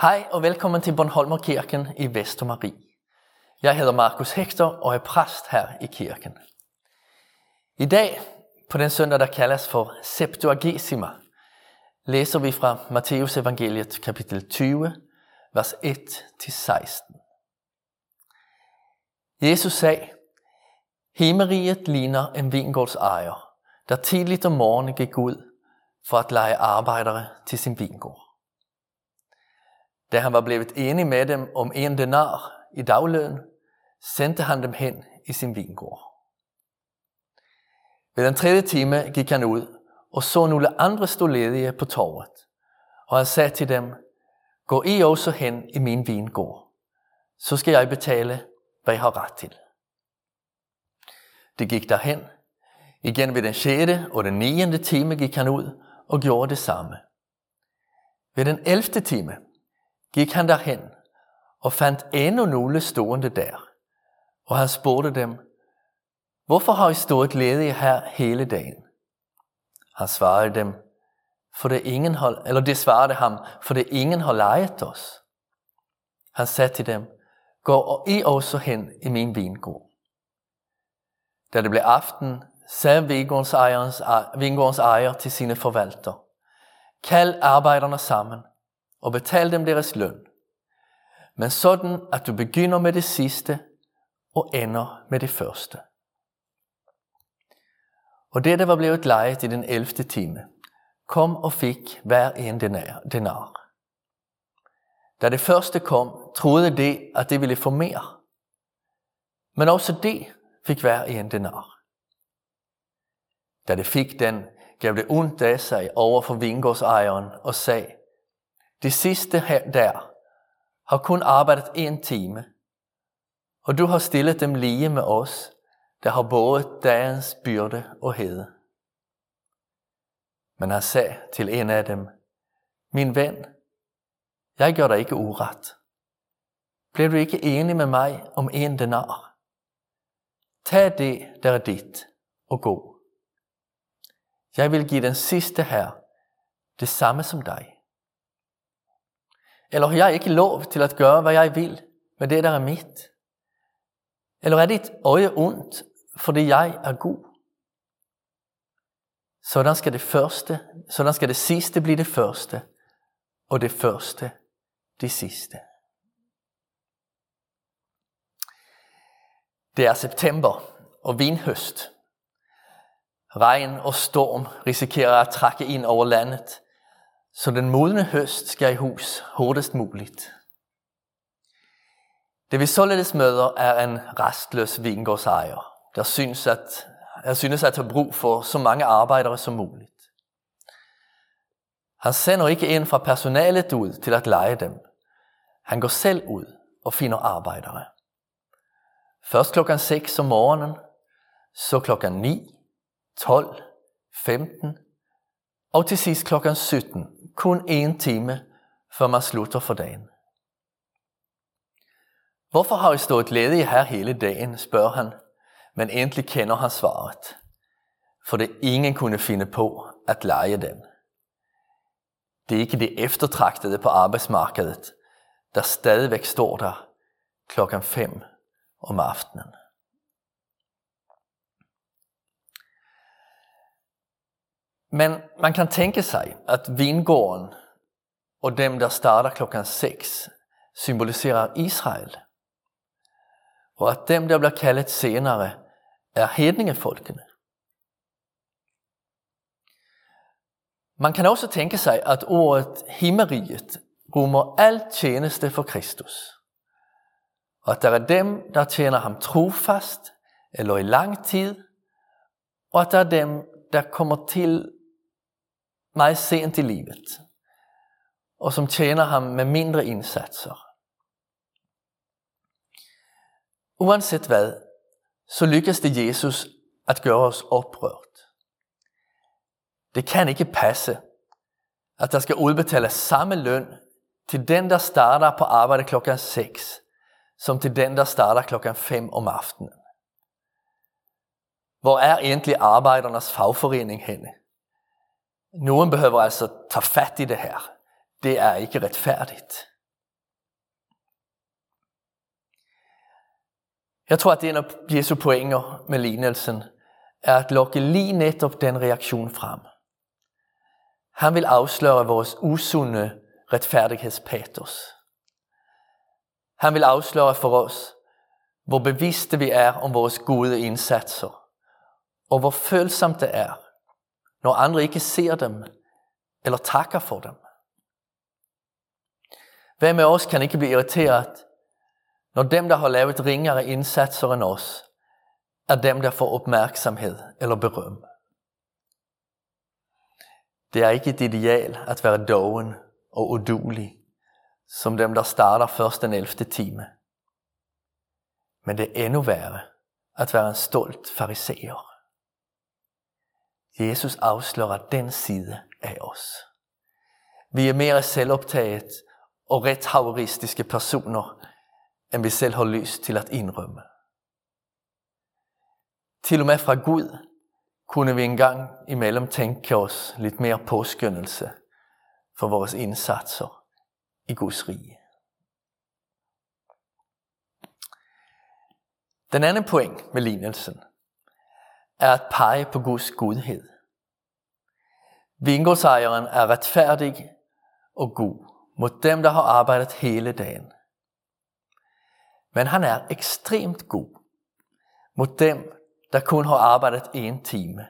Hej og velkommen til Bornholmerkirken i Vestermarie. Jeg hedder Markus Hector og er præst her i kirken. I dag, på den søndag, der kaldes for Septuagesima, læser vi fra Matteus evangeliet kapitel 20, vers 1-16. Jesus sagde, Himmeriget ligner en vingårdsejer, der tidligt om morgenen gik ud for at lege arbejdere til sin vingård. Da han var blevet enig med dem om en denar i dagløn, sendte han dem hen i sin vingård. Ved den tredje time gik han ud og så nogle andre stå ledige på torvet. Og han sagde til dem, gå I også hen i min vingård, så skal jeg betale, hvad jeg har ret til. De gik derhen. Igen ved den sjette og den niende time gik han ud og gjorde det samme. Ved den elfte time gik han derhen og fandt endnu nogle stående der. Og han spurgte dem, hvorfor har I stået ledige her hele dagen? Han svarede dem, for det ingen har, eller det svarede ham, for det ingen har lejet os. Han sagde til dem, gå og I også hen i min vingård. Da det blev aften, sagde vingårdens ejer til sine forvalter, kald arbejderne sammen og betal dem deres løn. Men sådan, at du begynder med det sidste og ender med det første. Og det, der var blevet lejet i den 11. time, kom og fik hver en denar. Da det første kom, troede det, at det ville få mere. Men også det fik hver en denar. Da det fik den, gav det ondt af sig over for vingårdsejeren og sagde, det sidste her der har kun arbejdet en time, og du har stillet dem lige med os, der har båret dagens byrde og hede. Men han sagde til en af dem, min ven, jeg gør dig ikke uret. Bliver du ikke enig med mig om en denar? Tag det, der er dit, og gå. Jeg vil give den sidste her det samme som dig. Eller har jeg ikke lov til at gøre, hvad jeg vil med det, der er mit? Eller er dit øje ondt, fordi jeg er god? Sådan skal det første, sådan skal det sidste blive det første, og det første det sidste. Det er september og vinhøst. Regn og storm risikerer at trække ind over landet, så den modne høst skal i hus hurtigst muligt. Det vi således møder er en restløs vingårdsejer, der synes at, der synes at have brug for så mange arbejdere som muligt. Han sender ikke en fra personalet ud til at lege dem. Han går selv ud og finder arbejdere. Først klokken 6 om morgenen, så klokken 9, 12, 15 og til sidst klokken 17 kun en time, før man slutter for dagen. Hvorfor har I stået ledige her hele dagen, spørger han, men endelig kender han svaret. For det ingen kunne finde på at lege dem. Det er ikke det eftertragtede på arbejdsmarkedet, der stadigvæk står der klokken 5 om aftenen. Men man kan tänka sig, att vingården och dem, der starter klockan 6, symboliserar Israel. Och att dem, der bliver kallat senare är hedningefolkene. Man kan också tänka sig, att ordet himmeriet rummer all tjeneste for Kristus. Og at der er dem, der tjener ham trofast eller i lang tid, og at der er dem, der kommer til meget sent i livet, og som tjener ham med mindre indsatser. Uanset hvad, så lykkes det Jesus at gøre os oprørt. Det kan ikke passe, at der skal udbetales samme løn til den, der starter på arbejde klokken 6, som til den, der starter klokken 5 om aftenen. Hvor er egentlig arbejdernes fagforening henne? Nogen behøver altså tage fat i det her. Det er ikke retfærdigt. Jeg tror, at det er en af Jesu pointer med lignelsen, er at lokke lige netop den reaktion frem. Han vil afsløre vores usunde retfærdighedspatos. Han vil afsløre for os, hvor bevidste vi er om vores gode indsatser, og hvor følsomt det er når andre ikke ser dem eller takker for dem. Hvem af os kan ikke blive irriteret, når dem, der har lavet ringere indsatser end os, er dem, der får opmærksomhed eller berøm. Det er ikke et ideal at være doven og udulig, som dem, der starter først den 11. time. Men det er endnu værre at være en stolt fariseer. Jesus afslører den side af os. Vi er mere selvoptaget og rethaveristiske personer, end vi selv har lyst til at indrømme. Til og med fra Gud kunne vi engang imellem tænke os lidt mere påskyndelse for vores indsatser i Guds rige. Den anden point med lignelsen er at pege på Guds godhed. Vingårdsejeren er retfærdig og god mod dem, der har arbejdet hele dagen. Men han er ekstremt god mod dem, der kun har arbejdet en time.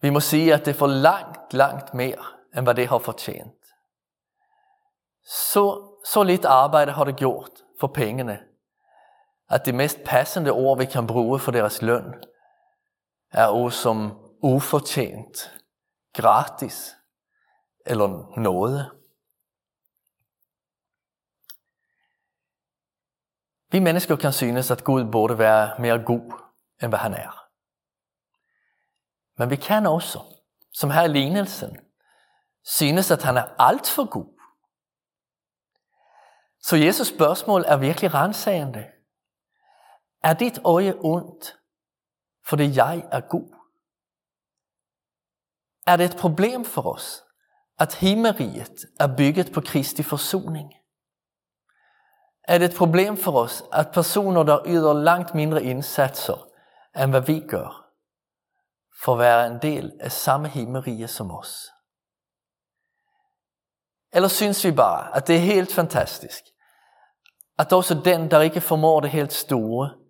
Vi må sige, at det får langt, langt mere, end hvad det har fortjent. Så, så lidt arbejde har det gjort for pengene, at det mest passende ord, vi kan bruge for deres løn, er ord som ufortjent, gratis eller noget. Vi mennesker kan synes, at Gud burde være mere god, end hvad han er. Men vi kan også, som her i lignelsen, synes, at han er alt for god. Så Jesus spørgsmål er virkelig rensagende. Er dit øje ondt, fordi jeg er god? Er det et problem for os, at himmeriget er bygget på Kristi forsoning? Er det et problem for os, at personer, der yder langt mindre indsatser, end hvad vi gør, får være en del af samme himmerige som os? Eller synes vi bare, at det er helt fantastisk, at også den, der ikke formår det helt store,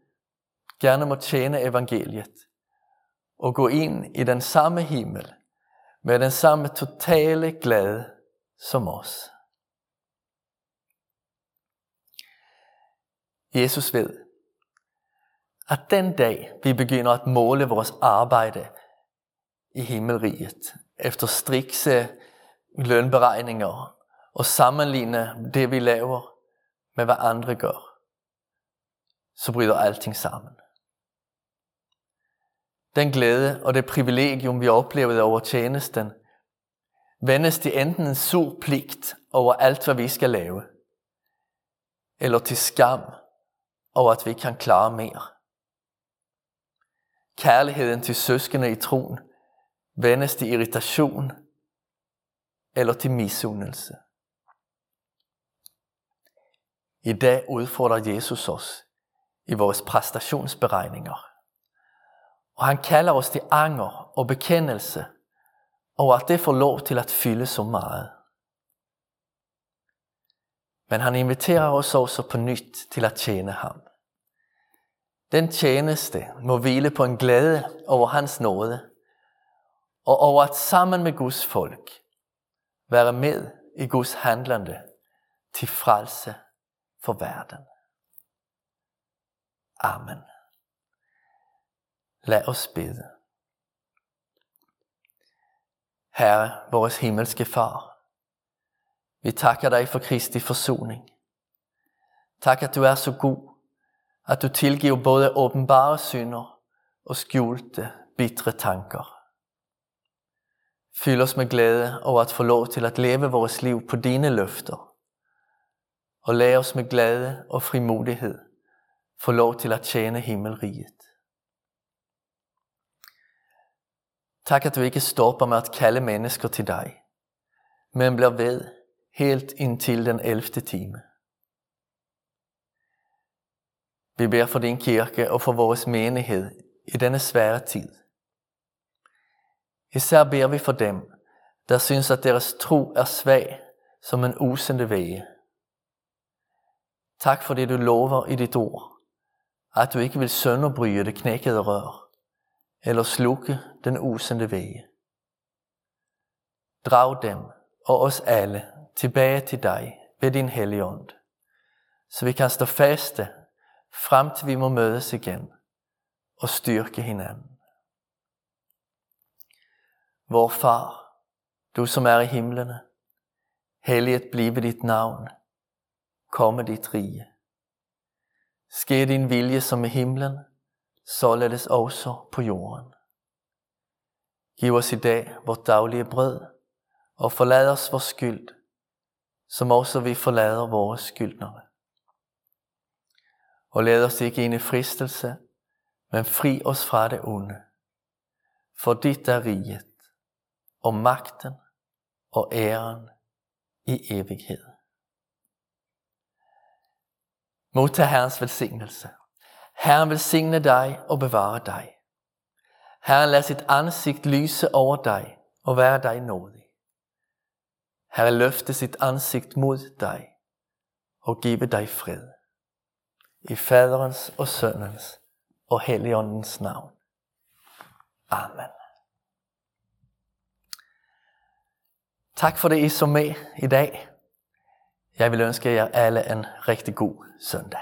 gerne må tjene evangeliet og gå ind i den samme himmel med den samme totale glæde som os. Jesus ved, at den dag vi begynder at måle vores arbejde i himmelriget efter strikse lønberegninger og sammenligne det vi laver med hvad andre gør, så bryder alting sammen. Den glæde og det privilegium, vi oplevede over tjenesten, vendes til enten en sur pligt over alt, hvad vi skal lave, eller til skam over, at vi ikke kan klare mere. Kærligheden til søskende i troen vendes til irritation eller til misundelse. I dag udfordrer Jesus os i vores præstationsberegninger. Og han kalder os til anger og bekendelse over at det får lov til at fylde så meget. Men han inviterer os også på nyt til at tjene ham. Den tjeneste må hvile på en glæde over hans nåde, og over at sammen med Guds folk være med i Guds handlande til frelse for verden. Amen. Lad os bede. Herre, vores himmelske Far, vi takker dig for Kristi forsoning. Tak, at du er så god, at du tilgiver både åbenbare synder og skjulte, bitre tanker. Fyld os med glæde over at få lov til at leve vores liv på dine løfter. Og lad os med glæde og frimodighed få lov til at tjene himmelriget. Tak, at du ikke stopper med at kalde mennesker til dig, men bliver ved helt indtil den 11. time. Vi beder for din kirke og for vores menighed i denne svære tid. Især beder vi for dem, der synes, at deres tro er svag som en usende væge. Tak for det, du lover i dit ord, at du ikke vil sønderbryde det knækkede rør, eller slukke den usende væge. Drag dem og os alle tilbage til dig ved din hellige ånd, så vi kan stå faste frem til vi må mødes igen og styrke hinanden. Vor far, du som er i himlene, helliget blive dit navn, komme dit rige. Ske din vilje som i himlen, således også på jorden. Giv os i dag vort daglige brød, og forlad os vores skyld, som også vi forlader vores skyldnere. Og lad os ikke ind i fristelse, men fri os fra det onde. For dit er riget, og magten og æren i evighed. Modtag Herrens velsignelse. Herren velsigne dig og bevare dig. Herren lad sit ansigt lyse over dig og være dig nådig. Herren løfte sit ansigt mod dig og give dig fred. I Faderens og sønnens og Helligåndens navn. Amen. Tak for det, I så med i dag. Jeg vil ønske jer alle en rigtig god søndag.